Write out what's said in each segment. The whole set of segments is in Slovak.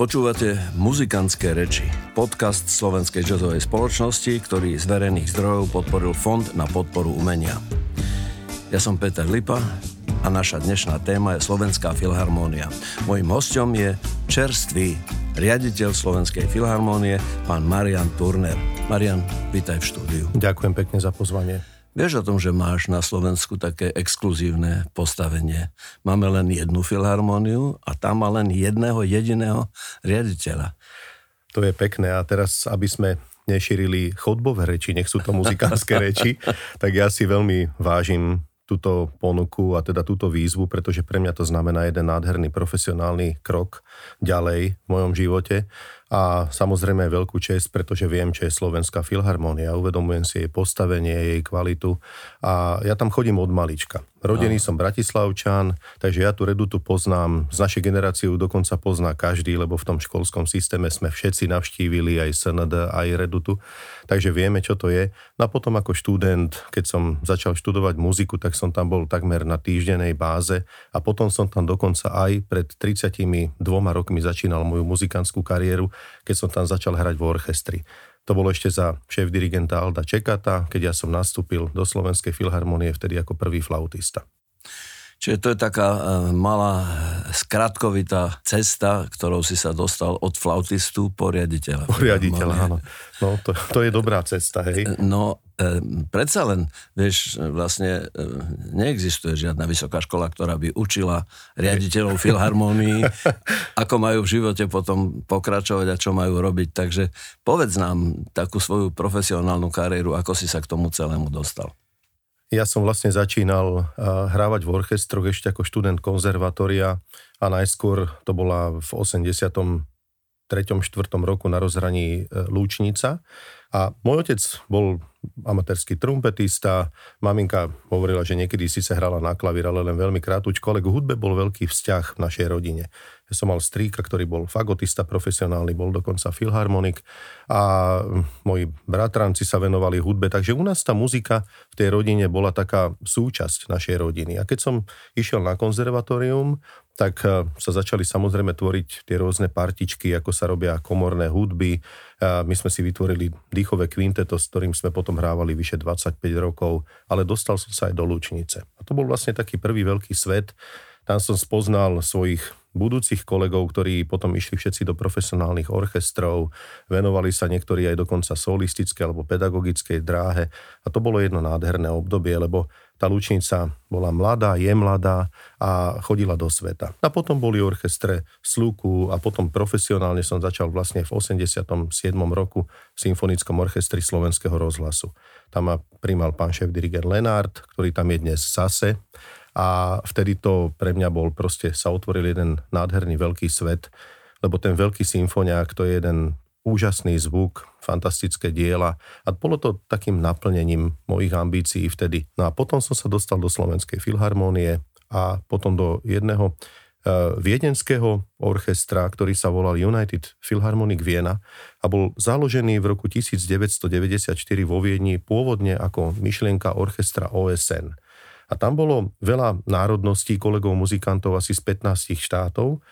Počúvate Muzikantské reči, podcast Slovenskej jazzovej spoločnosti, ktorý z verejných zdrojov podporil Fond na podporu umenia. Ja som Peter Lipa a naša dnešná téma je Slovenská filharmónia. Mojím hostom je čerstvý riaditeľ Slovenskej filharmónie, pán Marian Turner. Marian, vítaj v štúdiu. Ďakujem pekne za pozvanie. Vieš o tom, že máš na Slovensku také exkluzívne postavenie. Máme len jednu filharmóniu a tam má len jedného jediného riaditeľa. To je pekné a teraz, aby sme nešírili chodbové reči, nech sú to muzikánske reči, tak ja si veľmi vážim túto ponuku a teda túto výzvu, pretože pre mňa to znamená jeden nádherný profesionálny krok ďalej v mojom živote a samozrejme aj veľkú čest, pretože viem, čo je Slovenská filharmónia. Uvedomujem si jej postavenie, jej kvalitu a ja tam chodím od malička. Rodený no. som Bratislavčan, takže ja tú redutu poznám. Z našej generácie dokonca pozná každý, lebo v tom školskom systéme sme všetci navštívili aj SND, aj redutu. Takže vieme, čo to je. No a potom ako študent, keď som začal študovať muziku, tak som tam bol takmer na týždenej báze a potom som tam dokonca aj pred 32 rokmi začínal moju muzikantskú kariéru keď som tam začal hrať v orchestri. To bolo ešte za šéf-dirigenta Alda Čekata, keď ja som nastúpil do Slovenskej filharmonie vtedy ako prvý flautista. Čiže to je taká e, malá skratkovitá cesta, ktorou si sa dostal od flautistu po riaditeľa. Po riaditeľa, áno. No, to, to je dobrá cesta, hej. No, e, predsa len, vieš, vlastne neexistuje žiadna vysoká škola, ktorá by učila riaditeľov filharmónií, ako majú v živote potom pokračovať a čo majú robiť. Takže povedz nám takú svoju profesionálnu kariéru, ako si sa k tomu celému dostal. Ja som vlastne začínal hrávať v orchestroch ešte ako študent konzervatória a najskôr to bola v 83. 4. roku na rozhraní e, Lúčnica. A môj otec bol amatérský trumpetista, maminka hovorila, že niekedy sa hrala na klavír, ale len veľmi krátko, ale k hudbe bol veľký vzťah v našej rodine. Ja som mal strýka, ktorý bol fagotista profesionálny, bol dokonca filharmonik a moji bratranci sa venovali hudbe, takže u nás tá muzika v tej rodine bola taká súčasť našej rodiny. A keď som išiel na konzervatórium, tak e, sa začali samozrejme tvoriť tie rôzne partičky, ako sa robia komorné hudby. A my sme si vytvorili dýchové kvinteto, s ktorým sme potom hrávali vyše 25 rokov, ale dostal som sa aj do Lučnice. A to bol vlastne taký prvý veľký svet. Tam som spoznal svojich budúcich kolegov, ktorí potom išli všetci do profesionálnych orchestrov, venovali sa niektorí aj dokonca solistické alebo pedagogickej dráhe. A to bolo jedno nádherné obdobie, lebo tá Lučnica bola mladá, je mladá a chodila do sveta. A potom boli orchestre Sluku a potom profesionálne som začal vlastne v 87. roku v Symfonickom orchestri Slovenského rozhlasu. Tam ma primal pán šéf dirigent Lenard, ktorý tam je dnes zase a vtedy to pre mňa bol proste, sa otvoril jeden nádherný veľký svet, lebo ten veľký symfoniák to je jeden úžasný zvuk, fantastické diela a bolo to takým naplnením mojich ambícií vtedy. No a potom som sa dostal do Slovenskej filharmónie a potom do jedného uh, viedenského orchestra, ktorý sa volal United Philharmonic Vienna a bol založený v roku 1994 vo Viedni pôvodne ako myšlienka orchestra OSN. A tam bolo veľa národností, kolegov muzikantov asi z 15 štátov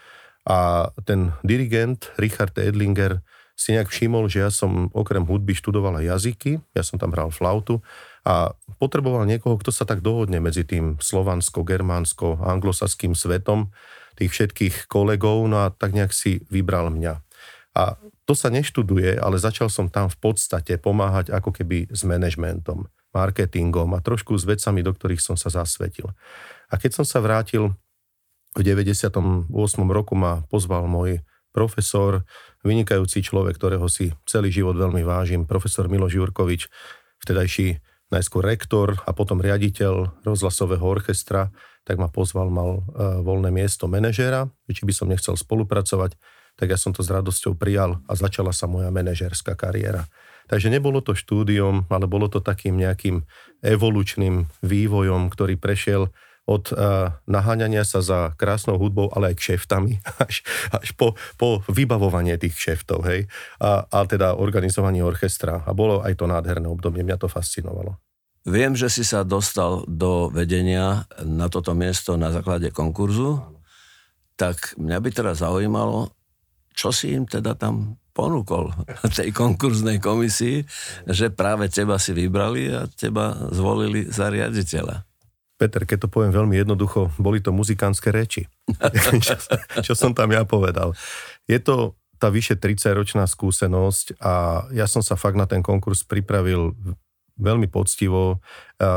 a ten dirigent Richard Edlinger si nejak všimol, že ja som okrem hudby študoval aj jazyky, ja som tam hral flautu a potreboval niekoho, kto sa tak dohodne medzi tým slovansko, germánsko, anglosaským svetom, tých všetkých kolegov, no a tak nejak si vybral mňa. A to sa neštuduje, ale začal som tam v podstate pomáhať ako keby s manažmentom, marketingom a trošku s vecami, do ktorých som sa zasvetil. A keď som sa vrátil v 98. roku ma pozval môj profesor, vynikajúci človek, ktorého si celý život veľmi vážim, profesor Miloš Jurkovič, vtedajší najskôr rektor a potom riaditeľ rozhlasového orchestra, tak ma pozval, mal uh, voľné miesto manažéra, či by som nechcel spolupracovať, tak ja som to s radosťou prijal a začala sa moja manažerská kariéra. Takže nebolo to štúdium, ale bolo to takým nejakým evolučným vývojom, ktorý prešiel od uh, naháňania sa za krásnou hudbou, ale aj kšeftami, až, až po, po vybavovanie tých kšeftov, hej, a, a teda organizovanie orchestra. A bolo aj to nádherné obdobie, mňa to fascinovalo. Viem, že si sa dostal do vedenia na toto miesto na základe konkurzu, tak mňa by teraz zaujímalo, čo si im teda tam ponúkol tej konkurznej komisii, že práve teba si vybrali a teba zvolili za riaditeľa. Peter, keď to poviem veľmi jednoducho, boli to muzikánske reči. čo, čo som tam ja povedal. Je to tá vyše 30-ročná skúsenosť a ja som sa fakt na ten konkurs pripravil veľmi poctivo.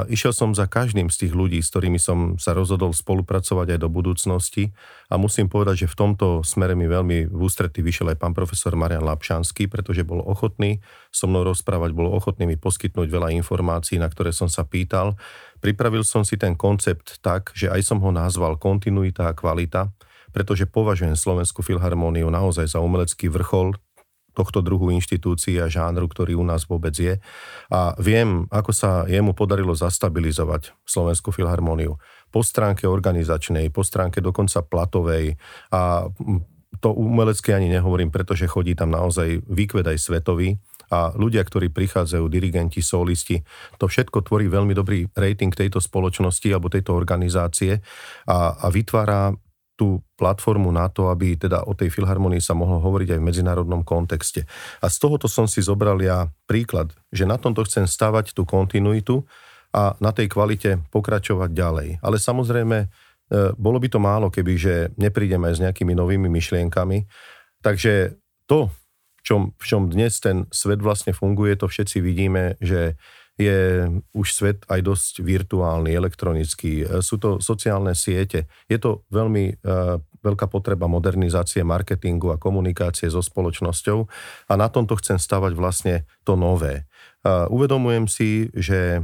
Išiel som za každým z tých ľudí, s ktorými som sa rozhodol spolupracovať aj do budúcnosti a musím povedať, že v tomto smere mi veľmi v ústretí vyšiel aj pán profesor Marian Lapšanský, pretože bol ochotný so mnou rozprávať, bol ochotný mi poskytnúť veľa informácií, na ktoré som sa pýtal. Pripravil som si ten koncept tak, že aj som ho nazval kontinuita a kvalita, pretože považujem Slovenskú filharmóniu naozaj za umelecký vrchol tohto druhu inštitúcií a žánru, ktorý u nás vôbec je. A viem, ako sa jemu podarilo zastabilizovať Slovenskú filharmóniu. Po stránke organizačnej, po stránke dokonca platovej a to umelecké ani nehovorím, pretože chodí tam naozaj výkved aj svetový a ľudia, ktorí prichádzajú, dirigenti, solisti, to všetko tvorí veľmi dobrý rating tejto spoločnosti alebo tejto organizácie a, a vytvára tú platformu na to, aby teda o tej filharmonii sa mohlo hovoriť aj v medzinárodnom kontexte. A z tohoto som si zobral ja príklad, že na tomto chcem stavať tú kontinuitu a na tej kvalite pokračovať ďalej. Ale samozrejme, e, bolo by to málo, keby že neprídeme s nejakými novými myšlienkami. Takže to, v čom, v čom dnes ten svet vlastne funguje, to všetci vidíme, že je už svet aj dosť virtuálny, elektronický. E, sú to sociálne siete. Je to veľmi uh, veľká potreba modernizácie marketingu a komunikácie so spoločnosťou a na tomto chcem stavať vlastne to nové. Uh, uvedomujem si, že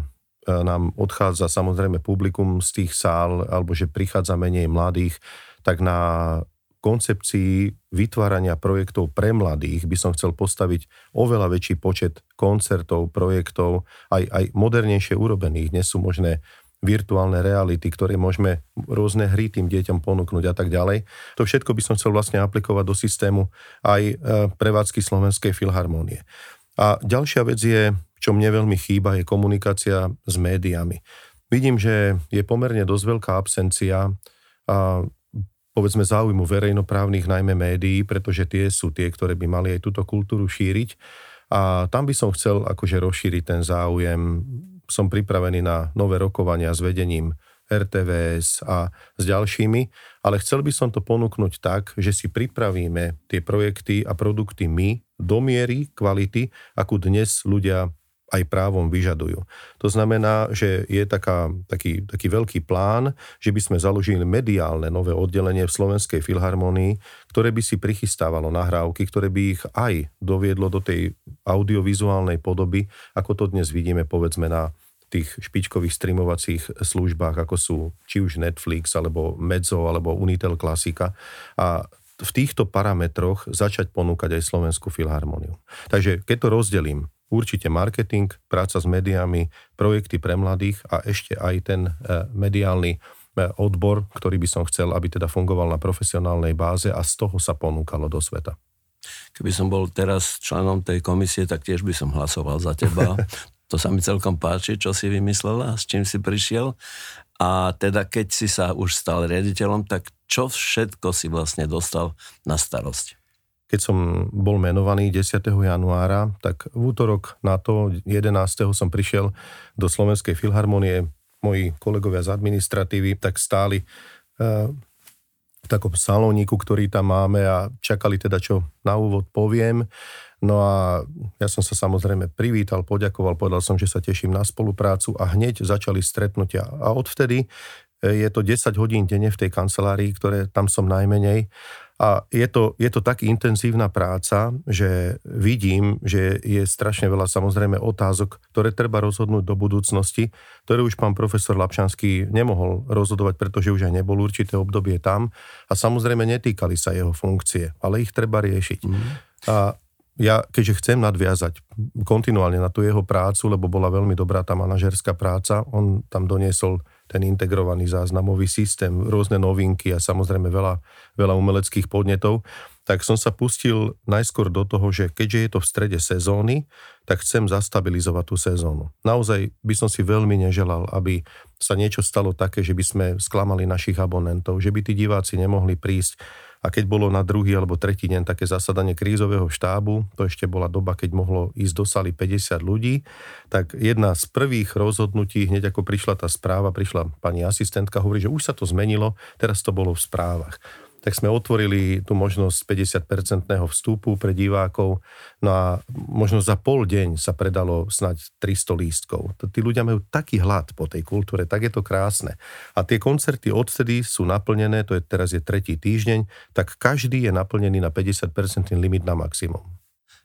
nám odchádza samozrejme publikum z tých sál, alebo že prichádza menej mladých, tak na koncepcii vytvárania projektov pre mladých by som chcel postaviť oveľa väčší počet koncertov, projektov, aj, aj modernejšie urobených. Dnes sú možné virtuálne reality, ktoré môžeme rôzne hry tým deťom ponúknuť a tak ďalej. To všetko by som chcel vlastne aplikovať do systému aj e, prevádzky Slovenskej filharmónie. A ďalšia vec je, čo mne veľmi chýba, je komunikácia s médiami. Vidím, že je pomerne dosť veľká absencia povedzme záujmu verejnoprávnych najmä médií, pretože tie sú tie, ktoré by mali aj túto kultúru šíriť. A tam by som chcel akože rozšíriť ten záujem. Som pripravený na nové rokovania s vedením RTVS a s ďalšími, ale chcel by som to ponúknuť tak, že si pripravíme tie projekty a produkty my do miery kvality, akú dnes ľudia aj právom vyžadujú. To znamená, že je taká, taký, taký veľký plán, že by sme založili mediálne nové oddelenie v Slovenskej filharmonii, ktoré by si prichystávalo nahrávky, ktoré by ich aj doviedlo do tej audiovizuálnej podoby, ako to dnes vidíme povedzme na tých špičkových streamovacích službách, ako sú či už Netflix, alebo Mezzo, alebo Unitel Klasika. A v týchto parametroch začať ponúkať aj Slovenskú filharmoniu. Takže keď to rozdelím, určite marketing, práca s médiami, projekty pre mladých a ešte aj ten e, mediálny e, odbor, ktorý by som chcel, aby teda fungoval na profesionálnej báze a z toho sa ponúkalo do sveta. Keby som bol teraz členom tej komisie, tak tiež by som hlasoval za teba. to sa mi celkom páči, čo si vymyslela, s čím si prišiel. A teda keď si sa už stal riaditeľom, tak čo všetko si vlastne dostal na starosť? Keď som bol menovaný 10. januára, tak v útorok na to 11. som prišiel do Slovenskej filharmonie. Moji kolegovia z administratívy tak stáli uh, v takom salóniku, ktorý tam máme a čakali teda, čo na úvod poviem. No a ja som sa samozrejme privítal, poďakoval, povedal som, že sa teším na spoluprácu a hneď začali stretnutia. A odvtedy eh, je to 10 hodín denne v tej kancelárii, ktoré tam som najmenej a je to, je to tak intenzívna práca, že vidím, že je strašne veľa samozrejme otázok, ktoré treba rozhodnúť do budúcnosti, ktoré už pán profesor Lapšanský nemohol rozhodovať, pretože už aj nebol určité obdobie tam a samozrejme netýkali sa jeho funkcie, ale ich treba riešiť. Mm. A ja keďže chcem nadviazať kontinuálne na tú jeho prácu, lebo bola veľmi dobrá tá manažerská práca, on tam doniesol ten integrovaný záznamový systém, rôzne novinky a samozrejme veľa, veľa umeleckých podnetov, tak som sa pustil najskôr do toho, že keďže je to v strede sezóny, tak chcem zastabilizovať tú sezónu. Naozaj by som si veľmi neželal, aby sa niečo stalo také, že by sme sklamali našich abonentov, že by tí diváci nemohli prísť a keď bolo na druhý alebo tretí deň také zasadanie krízového štábu, to ešte bola doba, keď mohlo ísť do saly 50 ľudí, tak jedna z prvých rozhodnutí, hneď ako prišla tá správa, prišla pani asistentka, hovorí, že už sa to zmenilo, teraz to bolo v správach tak sme otvorili tú možnosť 50-percentného vstupu pre divákov. No a možno za pol deň sa predalo snať 300 lístkov. Tí ľudia majú taký hlad po tej kultúre, tak je to krásne. A tie koncerty odtedy sú naplnené, to je teraz je tretí týždeň, tak každý je naplnený na 50% limit na maximum.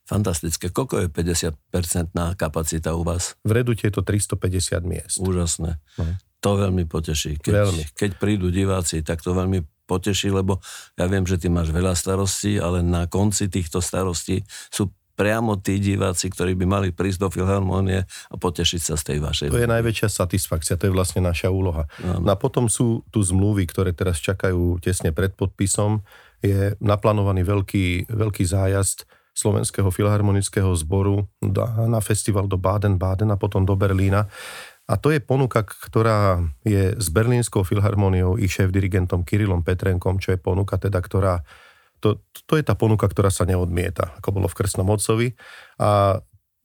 Fantastické. Koľko je 50% kapacita u vás? V Redute je to 350 miest. Úžasné. No. To veľmi poteší. Keď, veľmi. keď prídu diváci, tak to veľmi poteší, lebo ja viem, že ty máš veľa starostí, ale na konci týchto starostí sú priamo tí diváci, ktorí by mali prísť do Filharmonie a potešiť sa z tej vašej. To je najväčšia satisfakcia, to je vlastne naša úloha. No a potom sú tu zmluvy, ktoré teraz čakajú tesne pred podpisom. Je naplánovaný veľký, veľký zájazd Slovenského filharmonického zboru na festival do Baden-Baden a potom do Berlína. A to je ponuka, ktorá je s Berlínskou filharmóniou ich šéf-dirigentom Kirilom Petrenkom, čo je ponuka teda, ktorá to, to je tá ponuka, ktorá sa neodmieta, ako bolo v Krstnom Otcovi. A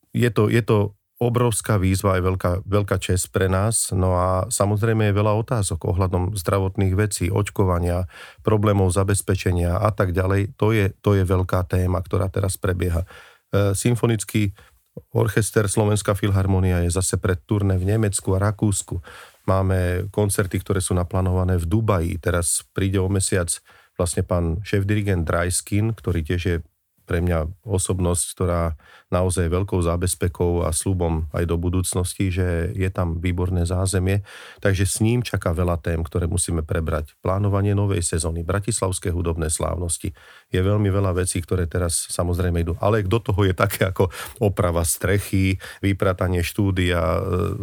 je to, je to obrovská výzva, aj veľká, veľká čest pre nás. No a samozrejme je veľa otázok ohľadom zdravotných vecí, očkovania, problémov zabezpečenia a tak ďalej. To je, to je veľká téma, ktorá teraz prebieha. E, symfonický Orchester Slovenská filharmonia je zase pred turné v Nemecku a Rakúsku. Máme koncerty, ktoré sú naplánované v Dubaji. Teraz príde o mesiac vlastne pán šéf-dirigent Dryskin, ktorý tiež je pre mňa osobnosť, ktorá naozaj je veľkou zábezpekou a slubom aj do budúcnosti, že je tam výborné zázemie. Takže s ním čaká veľa tém, ktoré musíme prebrať. Plánovanie novej sezóny, bratislavské hudobné slávnosti. Je veľmi veľa vecí, ktoré teraz samozrejme idú. Ale do toho je také ako oprava strechy, vypratanie štúdia, e,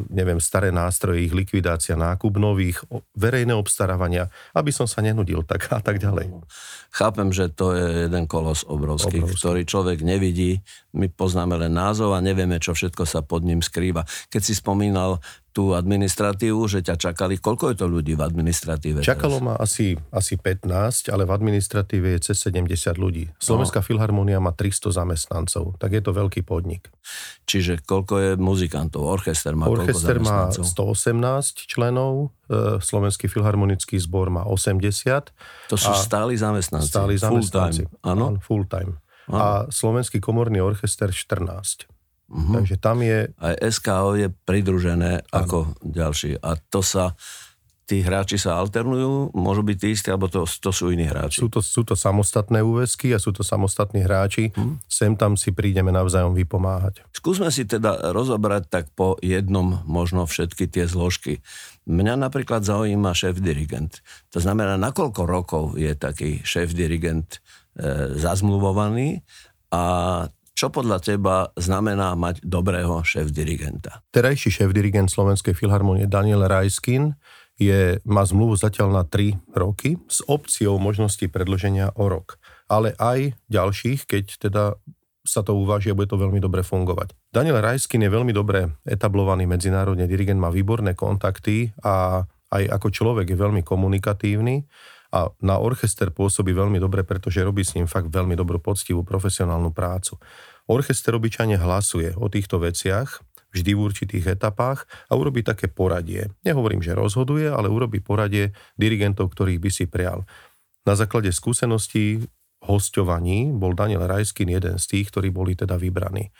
neviem, staré nástroje, ich likvidácia, nákup nových, verejné obstarávania, aby som sa nenudil tak a tak ďalej. Chápem, že to je jeden kolos obrovský, obrovský. Ktorý človek nevidí. My poznáme len názov a nevieme, čo všetko sa pod ním skrýva. Keď si spomínal tú administratívu, že ťa čakali, koľko je to ľudí v administratíve? Čakalo teraz? ma asi, asi 15, ale v administratíve je cez 70 ľudí. Slovenská no. filharmónia má 300 zamestnancov, tak je to veľký podnik. Čiže koľko je muzikantov? Orchester má Orchester má 118 členov, e, Slovenský filharmonický zbor má 80. To sú stáli zamestnanci. Stáli zamestnanci. Áno? Full time. A Slovenský komorný orchester 14. Uh-huh. Takže tam je... Aj SKO je pridružené ano. ako ďalší. A to sa tí hráči sa alternujú, môžu byť tí istí, alebo to, to sú iní hráči? Sú to, sú to samostatné úvesky a sú to samostatní hráči. Hmm. Sem tam si prídeme navzájom vypomáhať. Skúsme si teda rozobrať tak po jednom možno všetky tie zložky. Mňa napríklad zaujíma šéf-dirigent. To znamená, na koľko rokov je taký šéf-dirigent e, zazmluvovaný a čo podľa teba znamená mať dobrého šéf-dirigenta? Terajší šéf-dirigent Slovenskej filharmonie Daniel Rajskin je, má zmluvu zatiaľ na 3 roky s opciou možnosti predloženia o rok. Ale aj ďalších, keď teda sa to uváži a bude to veľmi dobre fungovať. Daniel Rajskin je veľmi dobre etablovaný medzinárodne dirigent, má výborné kontakty a aj ako človek je veľmi komunikatívny a na orchester pôsobí veľmi dobre, pretože robí s ním fakt veľmi dobrú, poctivú, profesionálnu prácu. Orchester obyčajne hlasuje o týchto veciach vždy v určitých etapách a urobí také poradie. Nehovorím, že rozhoduje, ale urobí poradie dirigentov, ktorých by si prial. Na základe skúseností hostovaní bol Daniel Rajskin jeden z tých, ktorí boli teda vybraní.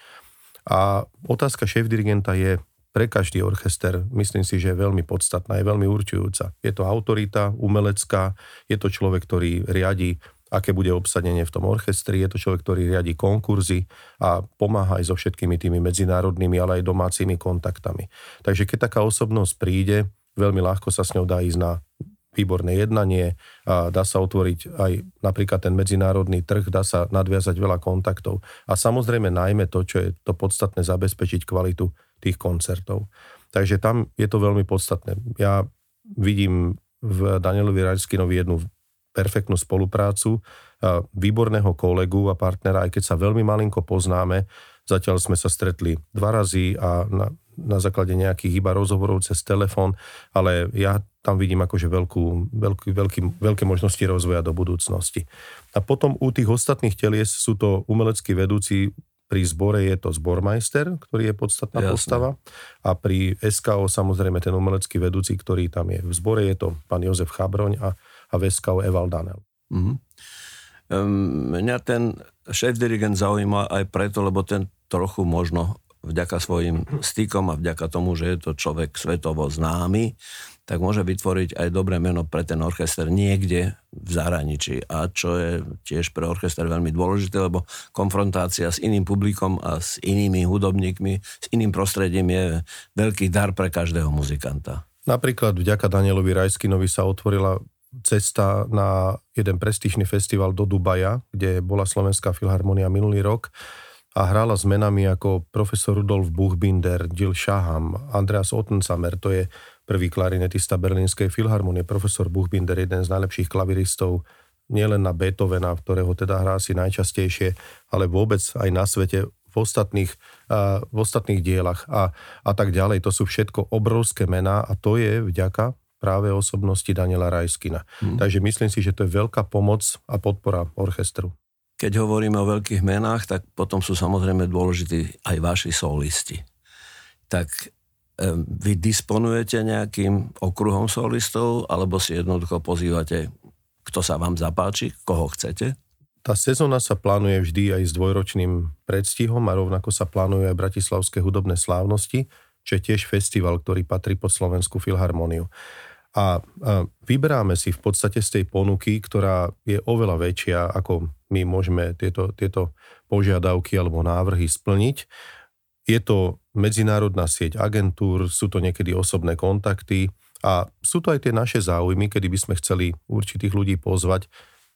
A otázka šéf-dirigenta je pre každý orchester, myslím si, že je veľmi podstatná, je veľmi určujúca. Je to autorita umelecká, je to človek, ktorý riadi aké bude obsadenie v tom orchestri. Je to človek, ktorý riadi konkurzy a pomáha aj so všetkými tými medzinárodnými, ale aj domácimi kontaktami. Takže keď taká osobnosť príde, veľmi ľahko sa s ňou dá ísť na výborné jednanie, a dá sa otvoriť aj napríklad ten medzinárodný trh, dá sa nadviazať veľa kontaktov. A samozrejme najmä to, čo je to podstatné, zabezpečiť kvalitu tých koncertov. Takže tam je to veľmi podstatné. Ja vidím v Danielovi Rajskinovi jednu perfektnú spoluprácu, výborného kolegu a partnera, aj keď sa veľmi malinko poznáme. Zatiaľ sme sa stretli dva razy a na, na základe nejakých iba rozhovorov cez telefón, ale ja tam vidím akože veľkú, veľký, veľký, veľké možnosti rozvoja do budúcnosti. A potom u tých ostatných telies sú to umeleckí vedúci, pri zbore je to zbormajster, ktorý je podstatná Jasne. postava a pri SKO samozrejme ten umelecký vedúci, ktorý tam je. V zbore je to pán Jozef Chabroň a, a v SKO Eval Danel. Mm-hmm. Mňa ten šéf-dirigent zaujíma aj preto, lebo ten trochu možno vďaka svojim stykom a vďaka tomu, že je to človek svetovo známy, tak môže vytvoriť aj dobré meno pre ten orchester niekde v zahraničí. A čo je tiež pre orchester veľmi dôležité, lebo konfrontácia s iným publikom a s inými hudobníkmi, s iným prostredím je veľký dar pre každého muzikanta. Napríklad vďaka Danielovi Rajskinovi sa otvorila cesta na jeden prestížny festival do Dubaja, kde bola Slovenská filharmonia minulý rok a hrála s menami ako profesor Rudolf Buchbinder, Jill Shaham, Andreas Ottensamer, to je prvý klarinetista Berlínskej filharmonie, profesor Buchbinder, jeden z najlepších klaviristov nielen na Beethovena, ktorého teda hrá si najčastejšie, ale vôbec aj na svete v ostatných, uh, v ostatných dielach a, a tak ďalej. To sú všetko obrovské mená a to je vďaka práve osobnosti Daniela Rajskina. Hmm. Takže myslím si, že to je veľká pomoc a podpora orchestru. Keď hovoríme o veľkých menách, tak potom sú samozrejme dôležití aj vaši solisti. Tak vy disponujete nejakým okruhom solistov, alebo si jednoducho pozývate, kto sa vám zapáči, koho chcete? Tá sezóna sa plánuje vždy aj s dvojročným predstihom a rovnako sa plánuje aj Bratislavské hudobné slávnosti, čo je tiež festival, ktorý patrí pod Slovenskú filharmóniu. A, vyberáme si v podstate z tej ponuky, ktorá je oveľa väčšia, ako my môžeme tieto, tieto požiadavky alebo návrhy splniť. Je to medzinárodná sieť agentúr, sú to niekedy osobné kontakty a sú to aj tie naše záujmy, kedy by sme chceli určitých ľudí pozvať,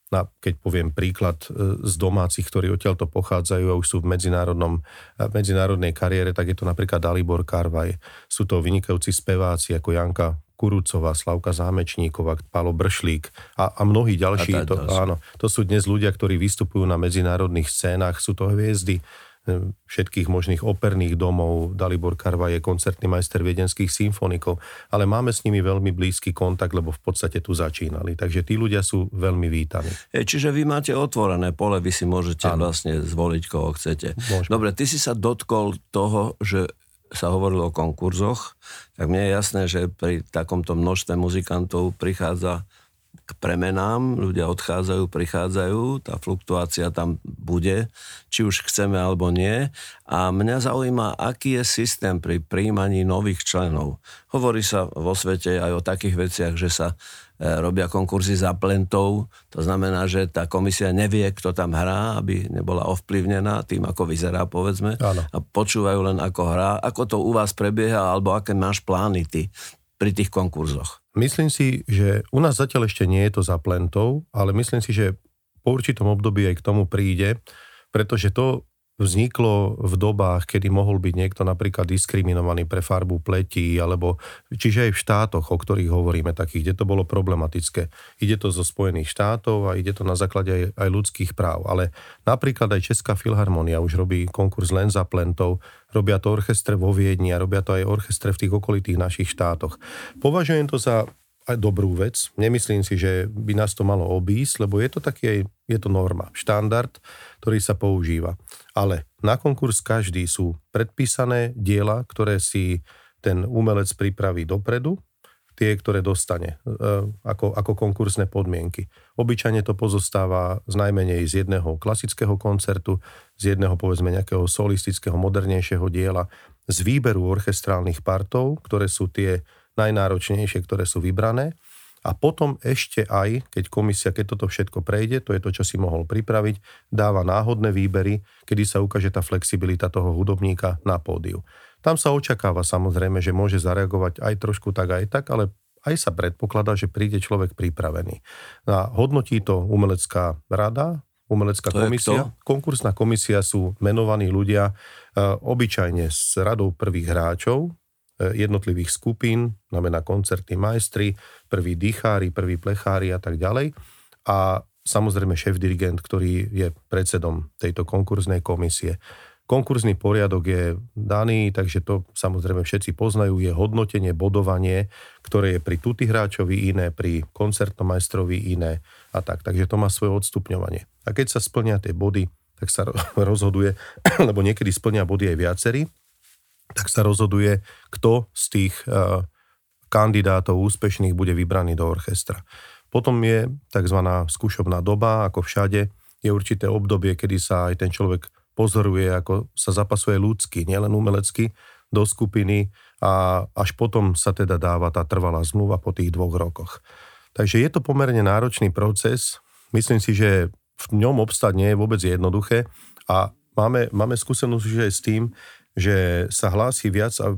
na, keď poviem príklad e, z domácich, ktorí odtiaľto pochádzajú a už sú v medzinárodnom, v medzinárodnej kariére, tak je to napríklad Dalibor Karvaj. Sú to vynikajúci speváci ako Janka Kurucová, Slavka Zámečníková, Pálo Bršlík a, a mnohí ďalší. A to, áno, to sú dnes ľudia, ktorí vystupujú na medzinárodných scénach, sú to hviezdy e, všetkých možných operných domov. Dalibor Karva je koncertný majster viedenských symfonikov, ale máme s nimi veľmi blízky kontakt, lebo v podstate tu začínali. Takže tí ľudia sú veľmi vítaní. E, čiže vy máte otvorené pole, vy si môžete ano. vlastne zvoliť, koho chcete. Môžeme. Dobre, ty si sa dotkol toho, že sa hovorilo o konkurzoch, tak mne je jasné, že pri takomto množstve muzikantov prichádza k premenám, ľudia odchádzajú, prichádzajú, tá fluktuácia tam bude, či už chceme alebo nie. A mňa zaujíma, aký je systém pri príjmaní nových členov. Hovorí sa vo svete aj o takých veciach, že sa e, robia konkurzy za plentov, to znamená, že tá komisia nevie, kto tam hrá, aby nebola ovplyvnená tým, ako vyzerá, povedzme, Áno. a počúvajú len, ako hrá. Ako to u vás prebieha, alebo aké máš plány ty pri tých konkurzoch? Myslím si, že u nás zatiaľ ešte nie je to za plentou, ale myslím si, že po určitom období aj k tomu príde, pretože to vzniklo v dobách, kedy mohol byť niekto napríklad diskriminovaný pre farbu pleti, alebo čiže aj v štátoch, o ktorých hovoríme, takých, kde to bolo problematické. Ide to zo Spojených štátov a ide to na základe aj, aj ľudských práv. Ale napríklad aj Česká filharmonia už robí konkurs len za plentov, robia to orchestre vo Viedni a robia to aj orchestre v tých okolitých našich štátoch. Považujem to za aj dobrú vec. Nemyslím si, že by nás to malo obísť, lebo je to taký je to norma, štandard, ktorý sa používa. Ale na konkurs každý sú predpísané diela, ktoré si ten umelec pripraví dopredu, tie, ktoré dostane e, ako, ako konkursné podmienky. Obyčajne to pozostáva z najmenej z jedného klasického koncertu, z jedného povedzme nejakého solistického, modernejšieho diela, z výberu orchestrálnych partov, ktoré sú tie najnáročnejšie, ktoré sú vybrané. A potom ešte aj, keď komisia, keď toto všetko prejde, to je to, čo si mohol pripraviť, dáva náhodné výbery, kedy sa ukáže tá flexibilita toho hudobníka na pódiu. Tam sa očakáva samozrejme, že môže zareagovať aj trošku tak, aj tak, ale aj sa predpokladá, že príde človek pripravený. A hodnotí to umelecká rada, umelecká to komisia. Konkursná komisia sú menovaní ľudia e, obyčajne s radou prvých hráčov, jednotlivých skupín, znamená koncertní majstri, prví dýchári, prví plechári a tak ďalej. A samozrejme šéf-dirigent, ktorý je predsedom tejto konkurznej komisie. Konkurzný poriadok je daný, takže to samozrejme všetci poznajú, je hodnotenie, bodovanie, ktoré je pri tuty hráčovi iné, pri koncertnom majstrovi iné a tak. Takže to má svoje odstupňovanie. A keď sa splnia tie body, tak sa rozhoduje, lebo niekedy splnia body aj viacerí, tak sa rozhoduje, kto z tých uh, kandidátov úspešných bude vybraný do orchestra. Potom je tzv. skúšobná doba, ako všade, je určité obdobie, kedy sa aj ten človek pozoruje, ako sa zapasuje ľudsky, nielen umelecky, do skupiny a až potom sa teda dáva tá trvalá zmluva po tých dvoch rokoch. Takže je to pomerne náročný proces. Myslím si, že v ňom obstať nie je vôbec jednoduché a máme, máme skúsenosť že s tým, že sa hlási viac a,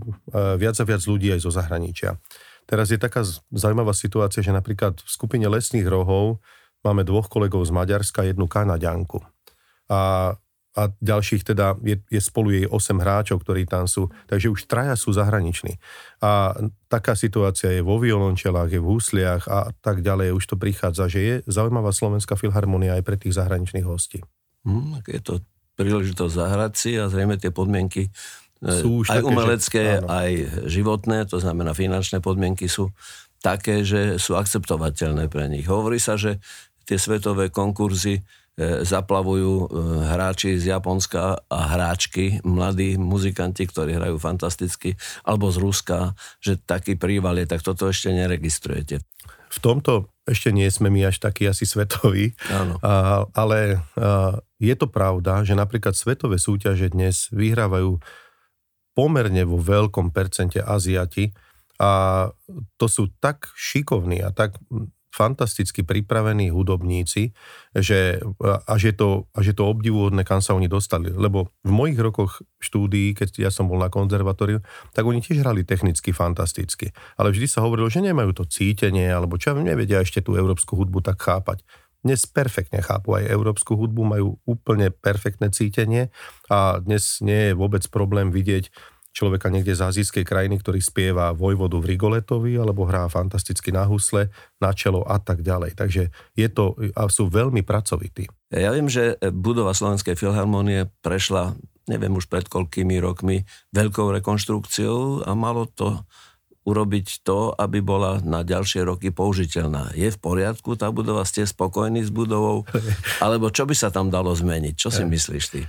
viac a viac ľudí aj zo zahraničia. Teraz je taká zaujímavá situácia, že napríklad v skupine lesných rohov máme dvoch kolegov z Maďarska, jednu Kanaďanku. A a ďalších teda je, je spolu jej 8 hráčov, ktorí tam sú, takže už traja sú zahraniční. A taká situácia je vo violončelách, je v húsliach a tak ďalej, už to prichádza, že je zaujímavá slovenská filharmonia aj pre tých zahraničných hostí. Hmm, je to príležitosť zahrať si a zrejme tie podmienky e, sú aj také, umelecké, že, aj životné, to znamená finančné podmienky sú také, že sú akceptovateľné pre nich. Hovorí sa, že tie svetové konkurzy E, zaplavujú e, hráči z Japonska a hráčky, mladí muzikanti, ktorí hrajú fantasticky, alebo z Ruska, že taký príval je, tak toto ešte neregistrujete. V tomto ešte nie sme my až takí asi svetoví, Áno. A, ale a, je to pravda, že napríklad svetové súťaže dnes vyhrávajú pomerne vo veľkom percente Aziati a to sú tak šikovní a tak fantasticky pripravení hudobníci, že až je, to, až je to obdivuhodné, kam sa oni dostali. Lebo v mojich rokoch štúdií, keď ja som bol na konzervatóriu, tak oni tiež hrali technicky fantasticky. Ale vždy sa hovorilo, že nemajú to cítenie, alebo čo nevedia ešte tú európsku hudbu tak chápať. Dnes perfektne chápu aj európsku hudbu, majú úplne perfektné cítenie a dnes nie je vôbec problém vidieť človeka niekde z azijskej krajiny, ktorý spieva Vojvodu v Rigoletovi alebo hrá fantasticky na husle, na čelo a tak ďalej. Takže je to, a sú veľmi pracovití. Ja viem, že budova Slovenskej filharmonie prešla, neviem už pred koľkými rokmi, veľkou rekonštrukciou a malo to urobiť to, aby bola na ďalšie roky použiteľná. Je v poriadku tá budova? Ste spokojní s budovou? Alebo čo by sa tam dalo zmeniť? Čo si myslíš ty?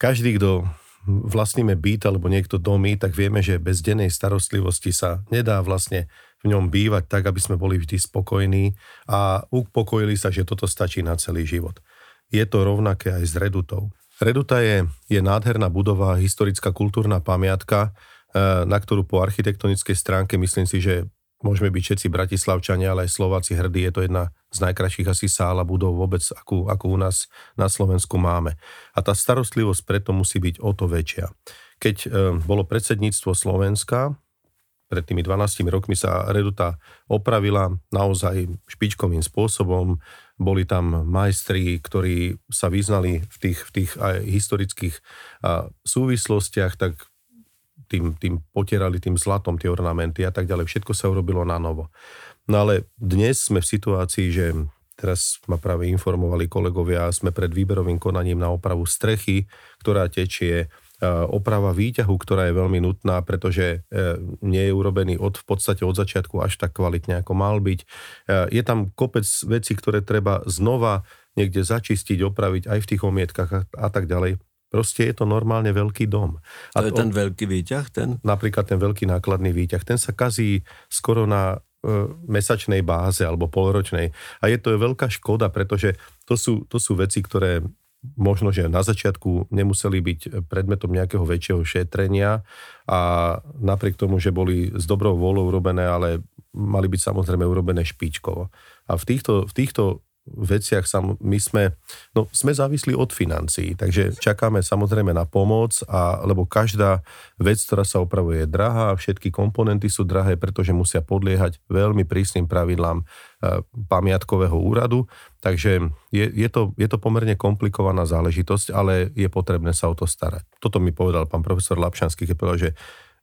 Každý, kto vlastníme byt alebo niekto domy, tak vieme, že bez dennej starostlivosti sa nedá vlastne v ňom bývať tak, aby sme boli vždy spokojní a upokojili sa, že toto stačí na celý život. Je to rovnaké aj s Redutou. Reduta je, je nádherná budova, historická kultúrna pamiatka, eh, na ktorú po architektonickej stránke myslím si, že môžeme byť všetci bratislavčania, ale aj Slováci hrdí. Je to jedna z najkrajších asi sála budov vôbec, akú, akú u nás na Slovensku máme. A tá starostlivosť preto musí byť o to väčšia. Keď e, bolo predsedníctvo Slovenska, pred tými 12 rokmi sa Reduta opravila naozaj špičkovým spôsobom. Boli tam majstri, ktorí sa vyznali v tých, v tých aj historických súvislostiach, tak tým, tým potierali tým zlatom tie ornamenty a tak ďalej. Všetko sa urobilo na novo. No ale dnes sme v situácii, že teraz ma práve informovali kolegovia, sme pred výberovým konaním na opravu strechy, ktorá tečie, oprava výťahu, ktorá je veľmi nutná, pretože e, nie je urobený od, v podstate od začiatku až tak kvalitne, ako mal byť. E, je tam kopec vecí, ktoré treba znova niekde začistiť, opraviť aj v tých omietkach a tak ďalej. Proste je to normálne veľký dom. A to je ten veľký výťah? Ten? Napríklad ten veľký nákladný výťah. Ten sa kazí skoro na e, mesačnej báze alebo polročnej. A je to veľká škoda, pretože to sú, to sú veci, ktoré možno, že na začiatku nemuseli byť predmetom nejakého väčšieho šetrenia a napriek tomu, že boli s dobrou vôľou urobené, ale mali byť samozrejme urobené špičkovo. A v týchto, v týchto veciach my sme, no, sme závislí od financií, takže čakáme samozrejme na pomoc, a, lebo každá vec, ktorá sa opravuje, je drahá, všetky komponenty sú drahé, pretože musia podliehať veľmi prísnym pravidlám e, pamiatkového úradu, takže je, je, to, je to pomerne komplikovaná záležitosť, ale je potrebné sa o to starať. Toto mi povedal pán profesor Lapšanský, keď povedal, že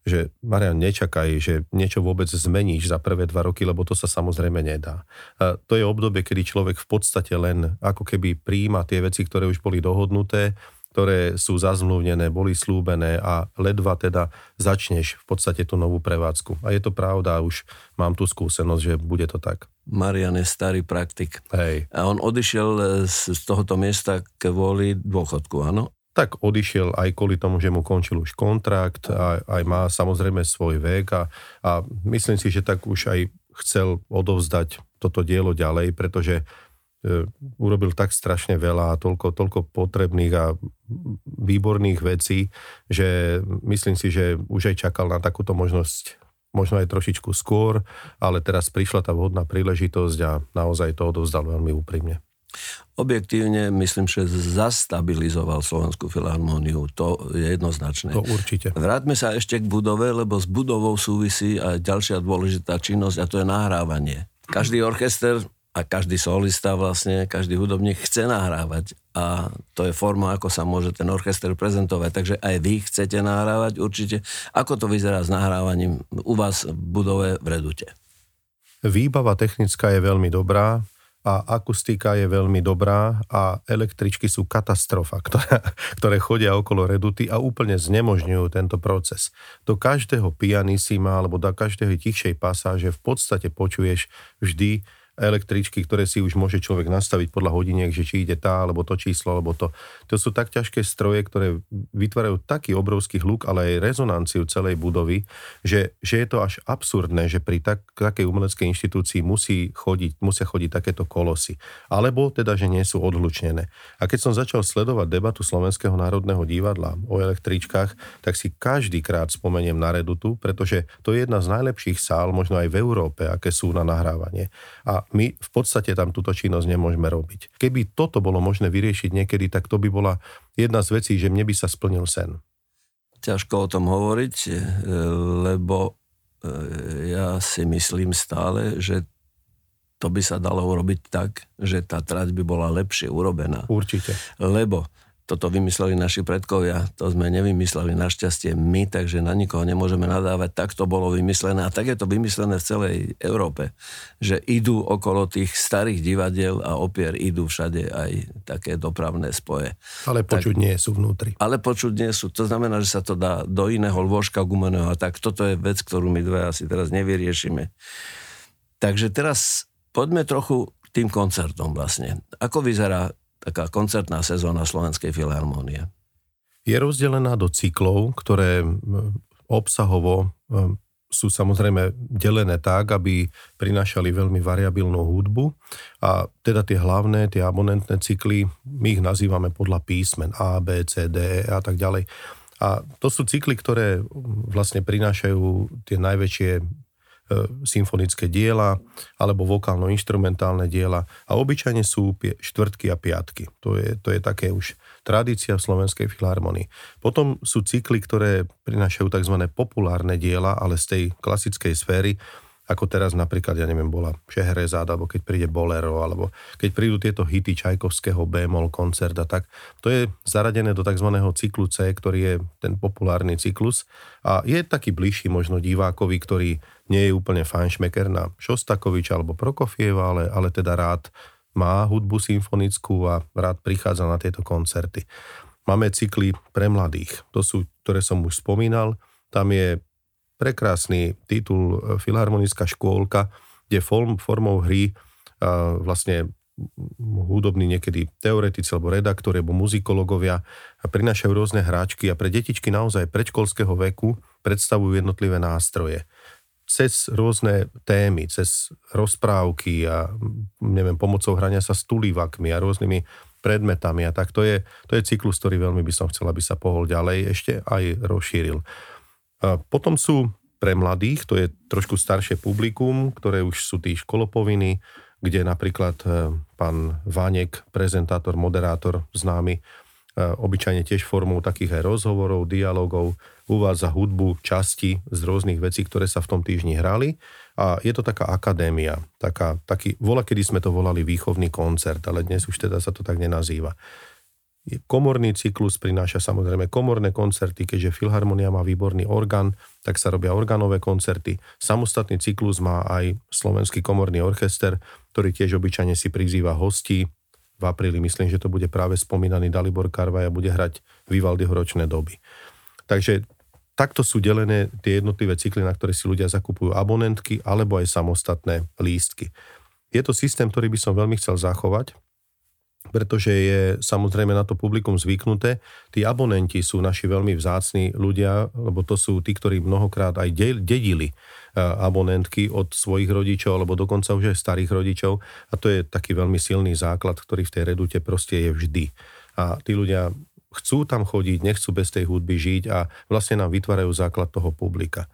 že Marian, nečakaj, že niečo vôbec zmeníš za prvé dva roky, lebo to sa samozrejme nedá. A to je obdobie, kedy človek v podstate len ako keby príjma tie veci, ktoré už boli dohodnuté, ktoré sú zazmluvnené, boli slúbené a ledva teda začneš v podstate tú novú prevádzku. A je to pravda, už mám tú skúsenosť, že bude to tak. Marian je starý praktik. Hej. A on odišiel z tohoto miesta kvôli dôchodku, áno? Tak odišiel aj kvôli tomu, že mu končil už kontrakt, a aj má samozrejme svoj vek a, a myslím si, že tak už aj chcel odovzdať toto dielo ďalej, pretože e, urobil tak strašne veľa a toľko, toľko potrebných a výborných vecí, že myslím si, že už aj čakal na takúto možnosť možno aj trošičku skôr, ale teraz prišla tá vhodná príležitosť a naozaj to odovzdal veľmi úprimne. Objektívne myslím, že zastabilizoval Slovenskú filharmóniu. To je jednoznačné. To určite. Vráťme sa ešte k budove, lebo s budovou súvisí aj ďalšia dôležitá činnosť a to je nahrávanie. Každý orchester a každý solista vlastne, každý hudobník chce nahrávať a to je forma, ako sa môže ten orchester prezentovať. Takže aj vy chcete nahrávať určite. Ako to vyzerá s nahrávaním u vás v budove v Redute? Výbava technická je veľmi dobrá a akustika je veľmi dobrá a električky sú katastrofa, ktoré, ktoré chodia okolo reduty a úplne znemožňujú tento proces. Do každého pianisima alebo do každej tichšej pasáže v podstate počuješ vždy električky, ktoré si už môže človek nastaviť podľa hodiniek, že či ide tá, alebo to číslo, alebo to. To sú tak ťažké stroje, ktoré vytvárajú taký obrovský hluk, ale aj rezonanciu celej budovy, že, že je to až absurdné, že pri tak, takej umeleckej inštitúcii musí chodiť, musia chodiť takéto kolosy. Alebo teda, že nie sú odhlučnené. A keď som začal sledovať debatu Slovenského národného divadla o električkách, tak si každý krát spomeniem na Redutu, pretože to je jedna z najlepších sál, možno aj v Európe, aké sú na nahrávanie. A my v podstate tam túto činnosť nemôžeme robiť. Keby toto bolo možné vyriešiť niekedy, tak to by bola jedna z vecí, že mne by sa splnil sen. Ťažko o tom hovoriť, e, lebo e, ja si myslím stále, že to by sa dalo urobiť tak, že tá trať by bola lepšie urobená. Určite. Lebo toto vymysleli naši predkovia, to sme nevymysleli našťastie my, takže na nikoho nemôžeme nadávať. Tak to bolo vymyslené a tak je to vymyslené v celej Európe, že idú okolo tých starých divadiel a opier idú všade aj také dopravné spoje. Ale počuť tak, nie sú vnútri. Ale počuť nie sú. To znamená, že sa to dá do iného lôžka gumeného a tak toto je vec, ktorú my dve asi teraz nevyriešime. Takže teraz poďme trochu tým koncertom vlastne. Ako vyzerá taká koncertná sezóna Slovenskej filharmónie? Je rozdelená do cyklov, ktoré obsahovo sú samozrejme delené tak, aby prinášali veľmi variabilnú hudbu a teda tie hlavné, tie abonentné cykly, my ich nazývame podľa písmen A, B, C, D, E a tak ďalej. A to sú cykly, ktoré vlastne prinášajú tie najväčšie symfonické diela alebo vokálno-instrumentálne diela a obyčajne sú štvrtky a piatky. To je, to je také už tradícia v Slovenskej filharmonii. Potom sú cykly, ktoré prinášajú tzv. populárne diela, ale z tej klasickej sféry ako teraz napríklad, ja neviem, bola Šeherezad, alebo keď príde Bolero, alebo keď prídu tieto hity Čajkovského bémol koncert a tak. To je zaradené do tzv. cyklu C, ktorý je ten populárny cyklus a je taký bližší možno divákovi, ktorý nie je úplne fanšmeker na Šostakovič alebo Prokofieva, ale, ale teda rád má hudbu symfonickú a rád prichádza na tieto koncerty. Máme cykly pre mladých, to sú, ktoré som už spomínal, tam je prekrásny titul e, Filharmonická škôlka, kde form, formou hry a vlastne hudobní niekedy teoretici alebo redaktori alebo muzikologovia prinášajú rôzne hráčky a pre detičky naozaj predškolského veku predstavujú jednotlivé nástroje. Cez rôzne témy, cez rozprávky a neviem, pomocou hrania sa s a rôznymi predmetami a tak. To je, to je cyklus, ktorý veľmi by som chcel, aby sa pohol ďalej ešte aj rozšíril. Potom sú pre mladých, to je trošku staršie publikum, ktoré už sú tí školopoviny, kde napríklad e, pán Vánek, prezentátor, moderátor známy, e, obyčajne tiež formou takých aj rozhovorov, dialogov, uvádza hudbu, časti z rôznych vecí, ktoré sa v tom týždni hrali. A je to taká akadémia, taká, taký, vola, kedy sme to volali výchovný koncert, ale dnes už teda sa to tak nenazýva. Komorný cyklus prináša samozrejme komorné koncerty, keďže Filharmonia má výborný orgán, tak sa robia orgánové koncerty. Samostatný cyklus má aj Slovenský komorný orchester, ktorý tiež obyčajne si prizýva hostí. V apríli myslím, že to bude práve spomínaný Dalibor Karvaj a bude hrať Vivaldiho ročné doby. Takže takto sú delené tie jednotlivé cykly, na ktoré si ľudia zakupujú abonentky alebo aj samostatné lístky. Je to systém, ktorý by som veľmi chcel zachovať, pretože je samozrejme na to publikum zvyknuté. Tí abonenti sú naši veľmi vzácni ľudia, lebo to sú tí, ktorí mnohokrát aj dedili e, abonentky od svojich rodičov, alebo dokonca už aj starých rodičov. A to je taký veľmi silný základ, ktorý v tej redute proste je vždy. A tí ľudia chcú tam chodiť, nechcú bez tej hudby žiť a vlastne nám vytvárajú základ toho publika.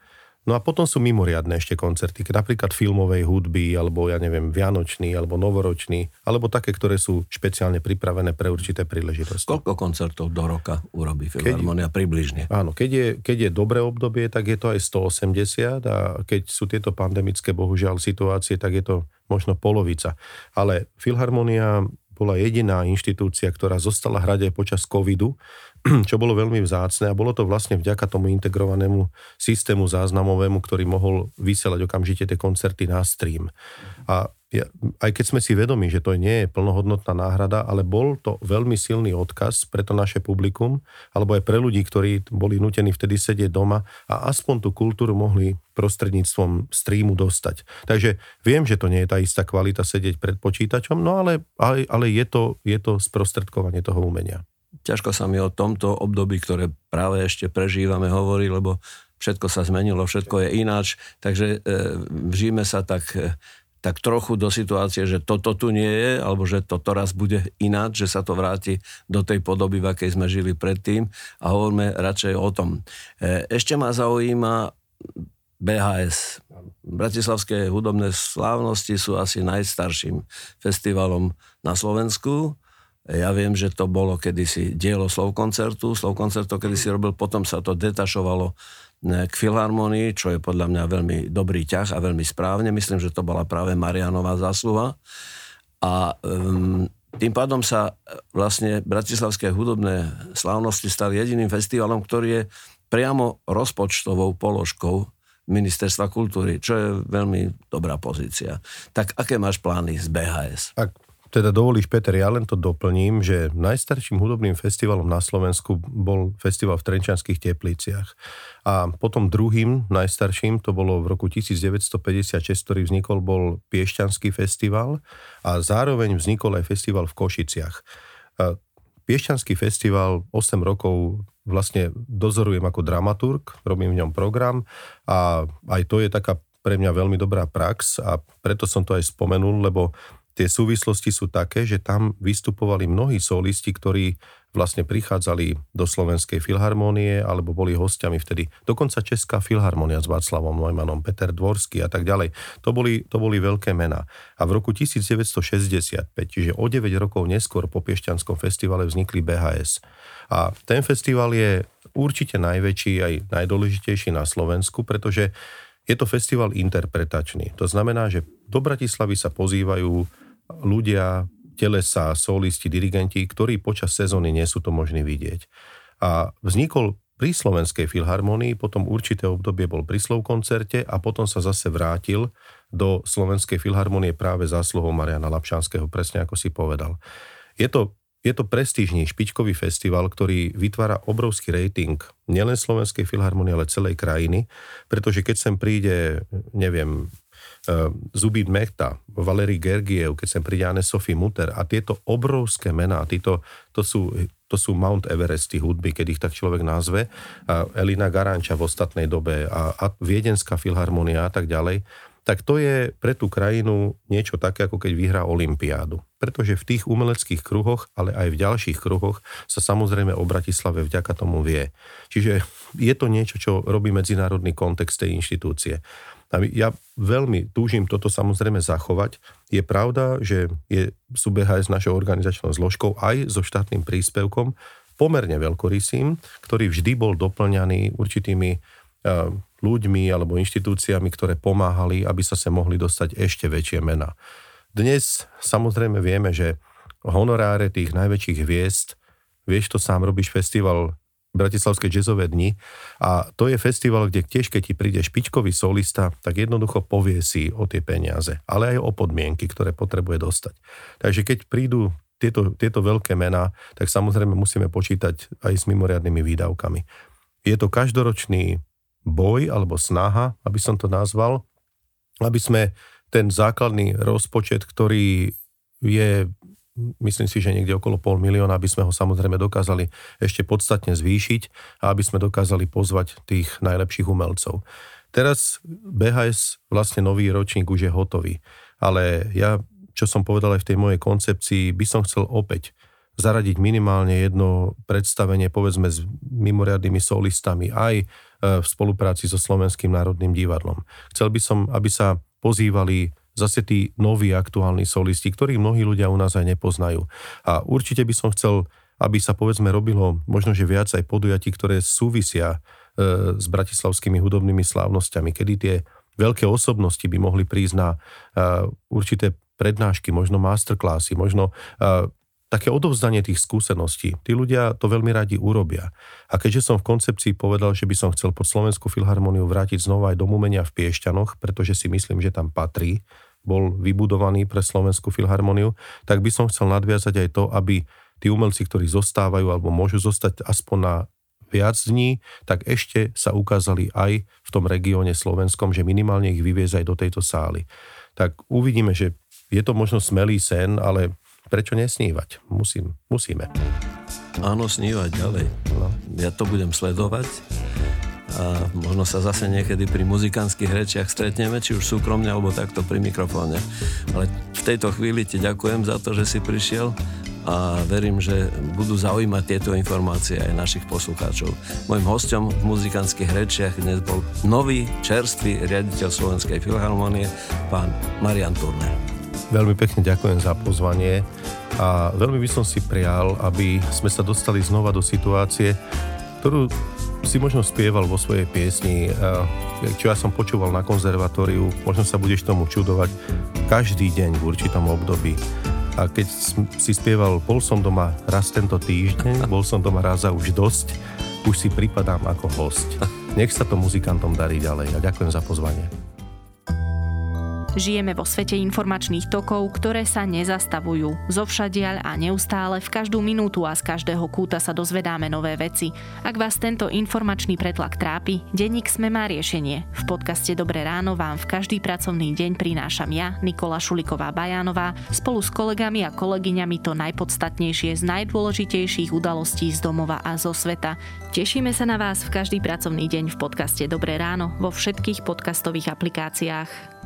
No a potom sú mimoriadne ešte koncerty, napríklad filmovej hudby, alebo ja neviem, vianočný, alebo novoročný, alebo také, ktoré sú špeciálne pripravené pre určité príležitosti. Koľko koncertov do roka urobí Filharmonia približne? Áno, keď je, keď je dobré obdobie, tak je to aj 180 a keď sú tieto pandemické, bohužiaľ, situácie, tak je to možno polovica. Ale Filharmonia bola jediná inštitúcia, ktorá zostala hrať aj počas covidu, čo bolo veľmi vzácne a bolo to vlastne vďaka tomu integrovanému systému záznamovému, ktorý mohol vysielať okamžite tie koncerty na stream. A ja, aj keď sme si vedomi, že to nie je plnohodnotná náhrada, ale bol to veľmi silný odkaz pre to naše publikum, alebo aj pre ľudí, ktorí boli nutení vtedy sedieť doma a aspoň tú kultúru mohli prostredníctvom streamu dostať. Takže viem, že to nie je tá istá kvalita sedieť pred počítačom, no ale, ale, ale je, to, je to sprostredkovanie toho umenia. Ťažko sa mi o tomto období, ktoré práve ešte prežívame, hovorí, lebo všetko sa zmenilo, všetko je ináč, takže e, vžíme sa tak e, tak trochu do situácie, že toto tu nie je, alebo že toto raz bude ináč, že sa to vráti do tej podoby, v akej sme žili predtým a hovoríme radšej o tom. E, ešte ma zaujíma BHS. Bratislavské hudobné slávnosti sú asi najstarším festivalom na Slovensku. Ja viem, že to bolo kedysi dielo Slovkoncertu. Slovkoncert to kedysi robil, potom sa to detašovalo k filharmonii, čo je podľa mňa veľmi dobrý ťah a veľmi správne. Myslím, že to bola práve Marianová zásluha. A um, tým pádom sa e, vlastne Bratislavské hudobné slávnosti stali jediným festivalom, ktorý je priamo rozpočtovou položkou ministerstva kultúry, čo je veľmi dobrá pozícia. Tak aké máš plány z BHS? Ak teda dovolíš, Peter, ja len to doplním, že najstarším hudobným festivalom na Slovensku bol festival v Trenčanských tepliciach. A potom druhým najstarším, to bolo v roku 1956, ktorý vznikol, bol Piešťanský festival a zároveň vznikol aj festival v Košiciach. Piešťanský festival 8 rokov vlastne dozorujem ako dramaturg, robím v ňom program a aj to je taká pre mňa veľmi dobrá prax a preto som to aj spomenul, lebo tie súvislosti sú také, že tam vystupovali mnohí solisti, ktorí vlastne prichádzali do Slovenskej filharmonie alebo boli hostiami vtedy. Dokonca Česká filharmonia s Václavom Neumannom, Peter Dvorský a tak ďalej. To boli, to boli veľké mená. A v roku 1965, čiže o 9 rokov neskôr po Piešťanskom festivale vznikli BHS. A ten festival je určite najväčší aj najdôležitejší na Slovensku, pretože je to festival interpretačný. To znamená, že do Bratislavy sa pozývajú ľudia, telesa, solisti, dirigenti, ktorí počas sezóny nie sú to možní vidieť. A vznikol pri Slovenskej filharmonii, potom určité obdobie bol pri Slov koncerte a potom sa zase vrátil do Slovenskej filharmonie práve zásluhou Mariana Lapšanského, presne ako si povedal. Je to je to prestížny špičkový festival, ktorý vytvára obrovský rating nielen Slovenskej filharmonie, ale celej krajiny, pretože keď sem príde, neviem, Zubín Mechta, Valery Gergiev, keď sem príde Anne Sophie Mutter a tieto obrovské mená, títo, to, sú, to sú Mount Everesty hudby, keď ich tak človek nazve, a Elina Garanča v ostatnej dobe a, a Viedenská filharmonia a tak ďalej, tak to je pre tú krajinu niečo také, ako keď vyhrá Olympiádu. Pretože v tých umeleckých kruhoch, ale aj v ďalších kruhoch sa samozrejme o Bratislave vďaka tomu vie. Čiže je to niečo, čo robí medzinárodný kontext tej inštitúcie. Ja veľmi túžim toto samozrejme zachovať. Je pravda, že je, sú BHS našou organizačnou zložkou aj so štátnym príspevkom, pomerne veľkorysým, ktorý vždy bol doplňaný určitými uh, ľuďmi alebo inštitúciami, ktoré pomáhali, aby sa sa mohli dostať ešte väčšie mená. Dnes samozrejme vieme, že honoráre tých najväčších hviezd, vieš to sám, robíš festival Bratislavské jazzové dni a to je festival, kde tiež keď ti príde špičkový solista, tak jednoducho povie si o tie peniaze, ale aj o podmienky, ktoré potrebuje dostať. Takže keď prídu tieto, tieto veľké mená, tak samozrejme musíme počítať aj s mimoriadnými výdavkami. Je to každoročný boj alebo snaha, aby som to nazval, aby sme ten základný rozpočet, ktorý je myslím si, že niekde okolo pol milióna, aby sme ho samozrejme dokázali ešte podstatne zvýšiť a aby sme dokázali pozvať tých najlepších umelcov. Teraz BHS, vlastne nový ročník už je hotový, ale ja, čo som povedal aj v tej mojej koncepcii, by som chcel opäť zaradiť minimálne jedno predstavenie, povedzme s mimoriadnými solistami, aj e, v spolupráci so Slovenským národným divadlom. Chcel by som, aby sa pozývali zase tí noví aktuálni solisti, ktorí mnohí ľudia u nás aj nepoznajú. A určite by som chcel, aby sa povedzme robilo možno, že viac aj podujatí, ktoré súvisia e, s bratislavskými hudobnými slávnosťami, kedy tie veľké osobnosti by mohli prísť na e, určité prednášky, možno masterclassy, možno e, také odovzdanie tých skúseností. Tí ľudia to veľmi radi urobia. A keďže som v koncepcii povedal, že by som chcel pod Slovenskú filharmoniu vrátiť znova aj do umenia v Piešťanoch, pretože si myslím, že tam patrí, bol vybudovaný pre Slovenskú filharmoniu, tak by som chcel nadviazať aj to, aby tí umelci, ktorí zostávajú alebo môžu zostať aspoň na viac dní, tak ešte sa ukázali aj v tom regióne slovenskom, že minimálne ich vyviezť aj do tejto sály. Tak uvidíme, že je to možno smelý sen, ale prečo nesnívať? Musím, musíme. Áno, snívať ďalej. No. Ja to budem sledovať a možno sa zase niekedy pri muzikantských rečiach stretneme, či už súkromne, alebo takto pri mikrofóne. Ale v tejto chvíli ti ďakujem za to, že si prišiel a verím, že budú zaujímať tieto informácie aj našich poslucháčov. Mojím hostom v muzikantských rečiach dnes bol nový, čerstvý riaditeľ Slovenskej filharmonie, pán Marian Turner. Veľmi pekne ďakujem za pozvanie a veľmi by som si prial, aby sme sa dostali znova do situácie, ktorú si možno spieval vo svojej piesni, čo ja som počúval na konzervatóriu, možno sa budeš tomu čudovať, každý deň v určitom období. A keď si spieval, bol som doma raz tento týždeň, bol som doma raz a už dosť, už si pripadám ako host. Nech sa to muzikantom darí ďalej a ďakujem za pozvanie. Žijeme vo svete informačných tokov, ktoré sa nezastavujú. Zovšadiaľ a neustále v každú minútu a z každého kúta sa dozvedáme nové veci. Ak vás tento informačný pretlak trápi, denník Sme má riešenie. V podcaste Dobré ráno vám v každý pracovný deň prinášam ja, Nikola Šuliková Bajánová, spolu s kolegami a kolegyňami to najpodstatnejšie z najdôležitejších udalostí z domova a zo sveta. Tešíme sa na vás v každý pracovný deň v podcaste Dobré ráno vo všetkých podcastových aplikáciách.